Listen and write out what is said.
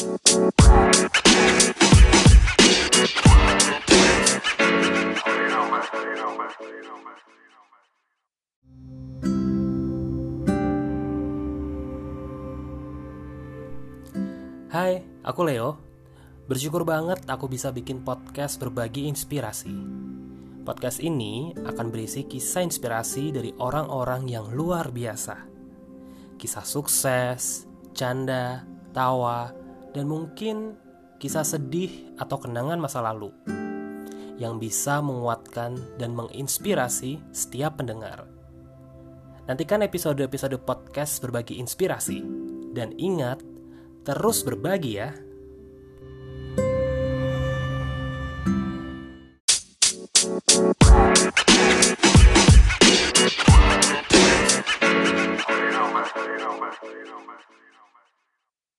Hai, aku Leo. Bersyukur banget aku bisa bikin podcast berbagi inspirasi. Podcast ini akan berisi kisah inspirasi dari orang-orang yang luar biasa. Kisah sukses, canda, tawa, dan mungkin kisah sedih atau kenangan masa lalu yang bisa menguatkan dan menginspirasi setiap pendengar. Nantikan episode-episode podcast berbagi inspirasi, dan ingat terus berbagi ya.